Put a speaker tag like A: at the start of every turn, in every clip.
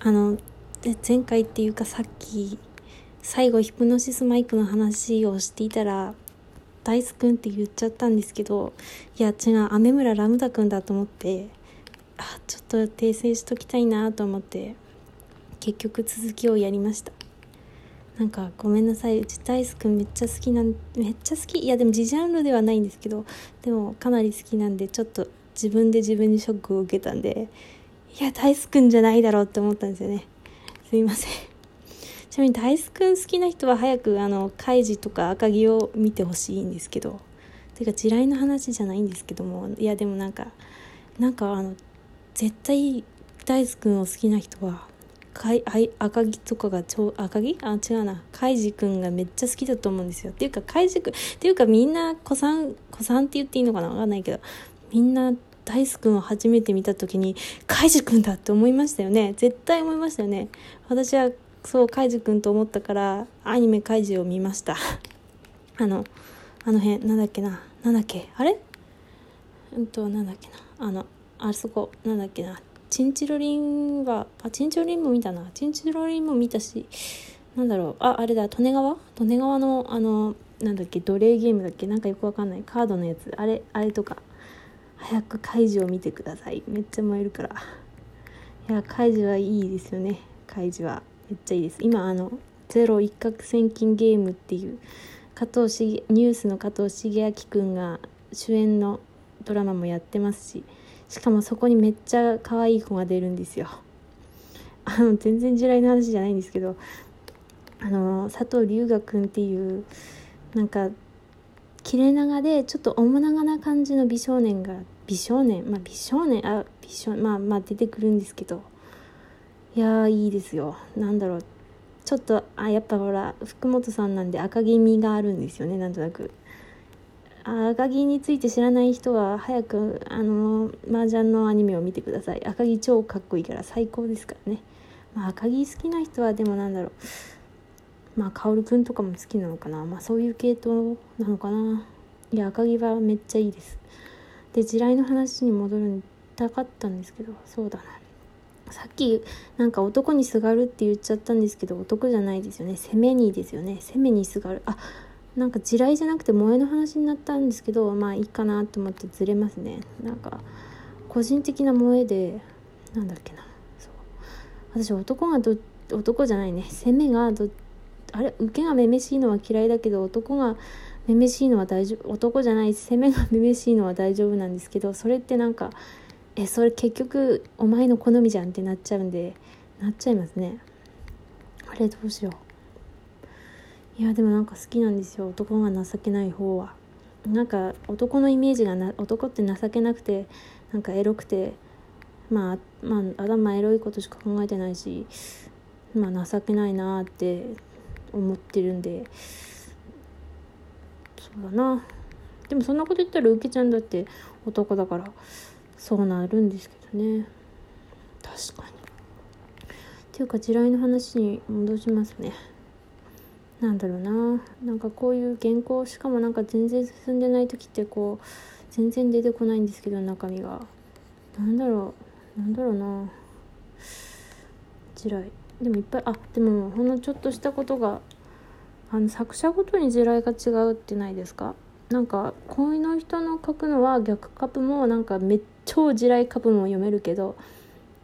A: あの前回っていうかさっき最後ヒプノシスマイクの話をしていたらダイスくんって言っちゃったんですけどいや違う雨村ラムダくんだと思ってあちょっと訂正しときたいなと思って結局続きをやりました。なんかごめんなさい。うちダイスくんめっちゃ好きなんめっちゃ好き。いやでもジジャンルではないんですけどでもかなり好きなんでちょっと自分で自分にショックを受けたんでいやダイスくんじゃないだろうって思ったんですよね。すいません。ちなみにダイスくん好きな人は早くあのカイジとか赤城を見てほしいんですけど。てか地雷の話じゃないんですけども。いやでもなんかなんかあの絶対ダイスくんを好きな人はかいあい赤城とかが超赤城？あ違うな。カイジくんがめっちゃ好きだと思うんですよ。っていうかカイジくんっていうかみんな子さん子さんって言っていいのかな？わかんないけど。みんなダイスくんを初めて見た時にカイジくんだって思いましたよね。絶対思いましたよね。私はそうカイジくんと思ったからアニメカイジを見ました。あのあの辺なんだっけな。なんだっけ？あれ？うんとなんだっけな。あのあそこなんだっけな。チンチロリンはあチンチロリンも見たな。チンチロリンも見たしなんだろう。ああれだ。利根川？利根川のあのなんだっけ？奴隷ゲームだっけ？なんかよくわかんない。カードのやつ。あれあれとか。早くカイジを見てください。めっちゃ燃えるから。いやカイジはいいですよね。カイジは。めっちゃいいです。今あのゼロ一攫千金ゲームっていう加藤しニュースの加藤茂明くんが主演のドラマもやってますししかもそこにめっちゃ可愛い子が出るんですよ。あの全然地雷の話じゃないんですけどあの佐藤龍河くんっていうなんか切れ長でちょっと面長な感じの美少年が美少年？まあ美少年？あ美少まあまあ出てくるんですけど。いやいいですよ。なんだろう。ちょっとあやっぱほら福本さんなんで赤気味があるんですよねなんとなく。赤木について知らない人は早くあの麻雀のアニメを見てください。赤木超かっこいいから最高ですからね、まあ、赤木好きな人はでもなんだろう。まあ薫くんとかも好きなのかな。まあそういう系統なのかな。いや赤木はめっちゃいいです。で地雷の話に戻るたかったんですけどそうだな。さっきなんか男にすがるって言っちゃったんですけど男じゃないですよね。攻めにですよね。攻めにすがる。あなんか地雷じゃなくて萌えの話になったんですけどまあいいかなと思ってずれますね。なんか個人的な萌えでなんだっけな。そう。私男がど男じゃないね。攻めがどあれ？受けがめめしいのは嫌いだけど男がめめしいのは大丈夫男じゃない攻めがめめしいのは大丈夫なんですけどそれってなんかえそれ結局お前の好みじゃんってなっちゃうんでなっちゃいますね。あれどうしよう。いやでもなんか好きなんですよ。男が情けない方は。なんか男のイメージがな男って情けなくてなんかエロくてまあまあ頭エロいことしか考えてないしまあ情けないなって思ってるんでそうだな。でもそんなこと言ったらウケちゃんだって男だからそうなるんですけどね。確かに。っていうか地雷の話に戻しますね。なんだろうな。なんかこういう原稿しかもなんか全然進んでない時ってこう全然出てこないんですけど中身が。なんだろう。なんだろうな。地雷。でもいっぱいあでもほんのちょっとしたことがあの作者ごとに地雷が違うってないですか？なんか恋の人の書くのは逆カップもなんかめっ超地雷カップも読めるけど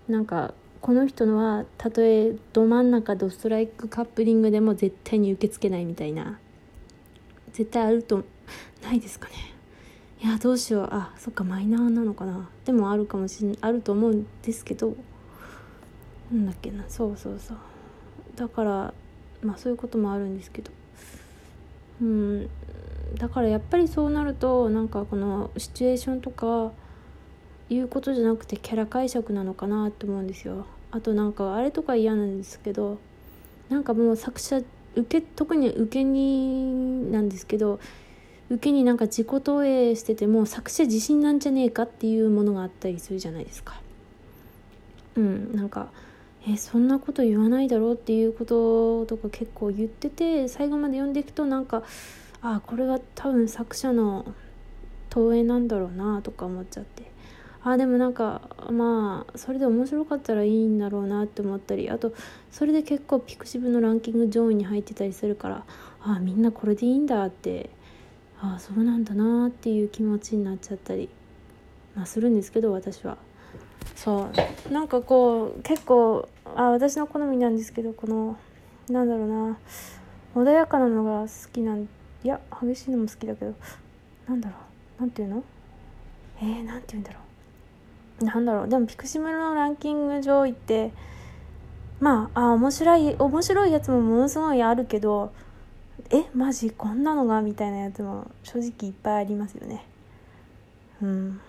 A: なんかこの人のはたとえど真ん中ドストライクカップリングでも絶対に受け付けないみたいな。絶対あるとないですかね？いやどうしよう。あそっかマイナーなのかな。でもあるかもしんあると思うんですけど。なんだっけな。そうそうそう。だからまあそういうこともあるんですけど。うん。だからやっぱりそうなるとなんかこのシチュエーションとかいうことじゃなくてキャラ解釈なのかなと思うんですよ。あとなんかあれとか嫌なんですけどなんかもう作者受け特に受けになんですけど受けになんか自己投影してても作者自信なんじゃねえかっていうものがあったりするじゃないですか。うん。なんかえそんなこと言わないだろうっていうこととか結構言ってて最後まで読んでいくとなんかあこれは多分作者の投影なんだろうなとか思っちゃってあでもなんかまあそれで面白かったらいいんだろうなって思ったりあとそれで結構ピクシブのランキング上位に入ってたりするからあみんなこれでいいんだってあそうなんだなっていう気持ちになっちゃったり、まあ、するんですけど私は。そうなんかこう結構あ私の好みなんですけどこのなんだろうな。穏やかなのが好きなんいや激しいのも好きだけどなんだろう。なんていうの？えー、なんて言うんだろう。なんだろう。でもピクシブのランキング上位ってまああ面白い面白いやつもものすごいあるけどえマジこんなのがみたいなやつも正直いっぱいありますよね。うん。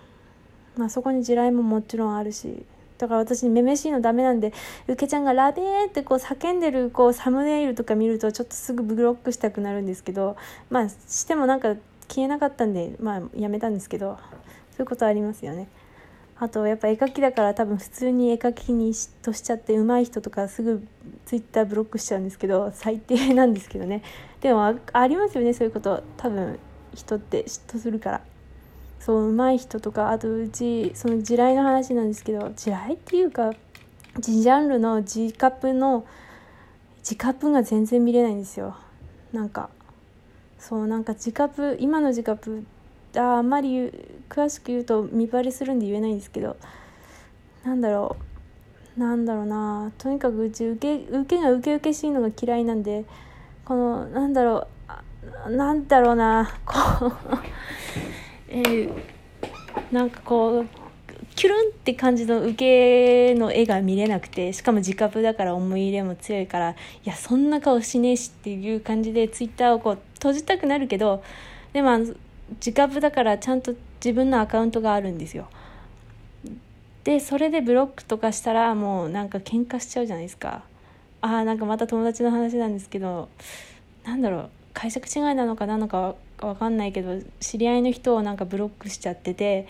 A: まあそこに地雷ももちろんあるしだから私めめしいのダメなんでうけちゃんが「ラベー」ってこう叫んでるこうサムネイルとか見るとちょっとすぐブロックしたくなるんですけどまあしてもなんか消えなかったんでまあやめたんですけどそういうことありますよね。あとやっぱ絵描きだから多分普通に絵描きに嫉妬しちゃって上手い人とかすぐツイッターブロックしちゃうんですけど最低なんですけどね。でもありますよねそういうこと。多分人って嫉妬するから。そう上手い人とかあとうちその地雷の話なんですけど地雷っていうかジジャンルの自カップの自カップが全然見れないんですよ。なんかそうなんか自カップ今の自カップああんまり詳しく言うと見バレするんで言えないんですけどなんだろうなんだろうな。とにかくうち受け受けが受け受けしいのが嫌いなんでこのなんだろうなんだろうな。こうえー、なんかこうキュルンって感じの受けの絵が見れなくてしかも自覚だから思い入れも強いからいやそんな顔しねえしっていう感じでツイッターをこう閉じたくなるけどでも自覚だからちゃんと自分のアカウントがあるんですよ。でそれでブロックとかしたらもうなんか喧嘩しちゃうじゃないですか。ああなんかまた友達の話なんですけどなんだろう。解釈違いなのかなのか分かんないけど知り合いの人をなんかブロックしちゃってて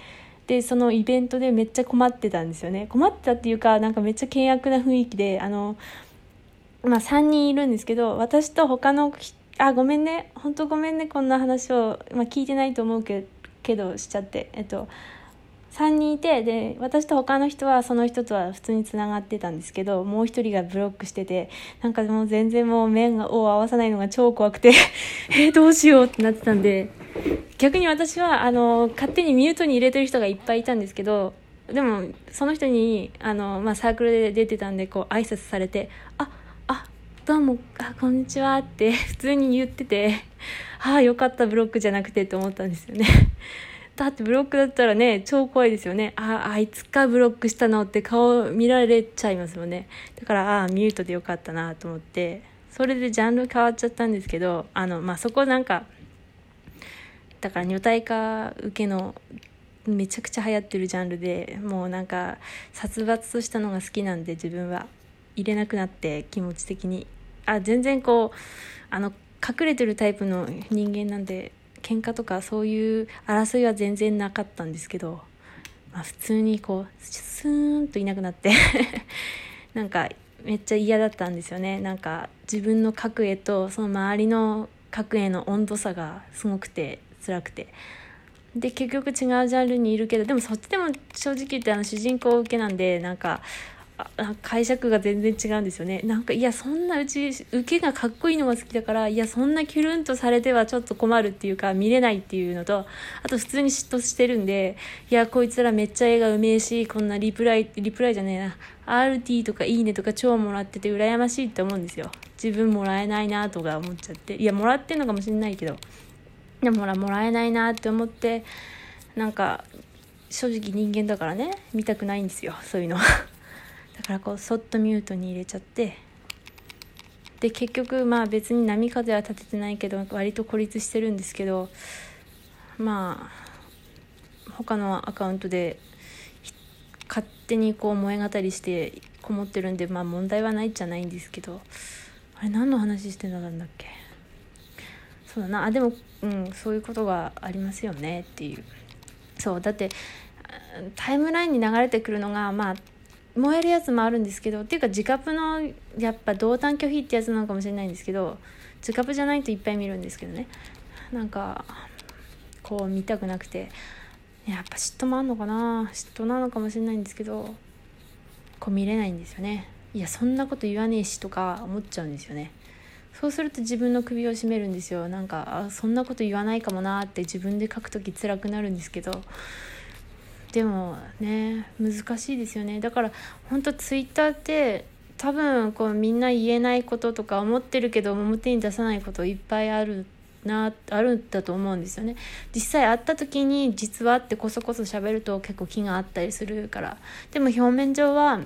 A: でそのイベントでめっちゃ困ってたんですよね。困ってたっていうかなんかめっちゃ険悪な雰囲気であのまあ3人いるんですけど私と他のあごめんね。本当ごめんね。こんな話を、まあ、聞いてないと思うけどしちゃってえっと3人いてで私と他の人はその人とは普通につながってたんですけどもう1人がブロックしててなんかもう全然もう面を合わさないのが超怖くて え、どうしようってなってたんで逆に私はあの勝手にミュートに入れてる人がいっぱいいたんですけどでもその人にあの、まあ、サークルで出てたんでこう挨拶されて「ああどうもあこんにちは」って普通に言っててああよかったブロックじゃなくてって思ったんですよね。だってブロックだったらね超怖いですよね。ああいつかブロックしたのって顔見られちゃいますもんね。だからああミュートでよかったなと思って。それでジャンル変わっちゃったんですけどあのまあそこなんかだから女体化受けのめちゃくちゃ流行ってるジャンルでもうなんか殺伐としたのが好きなんで自分は。入れなくなって気持ち的に。あ全然こうあの隠れてるタイプの人間なんで喧嘩とかそういう争いは全然なかったんですけど、まあ、普通にこうスーンといなくなって なんかめっちゃ嫌だったんですよね。なんか自分の核へとその周りの核への温度差がすごくて辛くて。で結局違うジャンルにいるけどでもそっちでも正直言ってあの主人公受けなんでなんか解釈が全然違うんですよね。なんかいやそんなうち受けがかっこいいのが好きだからいやそんなキュルンとされてはちょっと困るっていうか見れないっていうのとあと普通に嫉妬してるんでいやこいつらめっちゃ絵がうめえしこんなリプライリプライじゃねえな。RT とかいいねとか超もらってて羨ましいって思うんですよ。自分もらえないなとか思っちゃって。いやもらってんのかもしれないけど。でもほらもらえないなって思ってなんか正直人間だからね見たくないんですよそういうのは。だからこうそっとミュートに入れちゃってで結局まあ別に波風は立ててないけど割と孤立してるんですけどまあ他のアカウントで勝手にこう燃え語りしてこもってるんでまあ問題はないじゃないんですけどあれ何の話してたんだっけ？そうだな。あでも、うん、そういうことがありますよねっていう。そうだってタイムラインに流れてくるのがまあ燃えるやつもあるんですけどっていうか自覚のやっぱ同担拒否ってやつなのかもしれないんですけど自覚じゃないといっぱい見るんですけどね。なんかこう見たくなくてやっぱ嫉妬もあんのかな嫉妬なのかもしれないんですけどこう見れないんですよね。いやそんなこと言わねえしとか思っちゃうんですよね。そうすると自分の首を絞めるんですよ。なんかそんなこと言わないかもなって自分で書く時辛くなるんですけどでもね難しいですよね。だから本当ツイッターって多分こうみんな言えないこととか思ってるけど表に出さないこといっぱいあるなあるんだと思うんですよね。実際会った時に実はってこそこそ喋ると結構気があったりするから。でも表面上は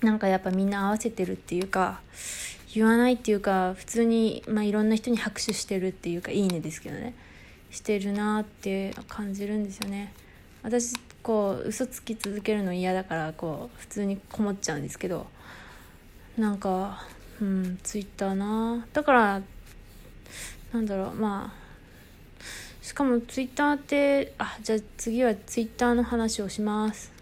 A: なんかやっぱみんな合わせてるっていうか言わないっていうか普通に、まあ、いろんな人に拍手してるっていうかいいねですけどね。してるなって感じるんですよね。私こう嘘つき続けるの嫌だからこう普通にこもっちゃうんですけどなんかうんツイッターな。だからなんだろうまあしかもツイッターってあじゃあ次はツイッターの話をします。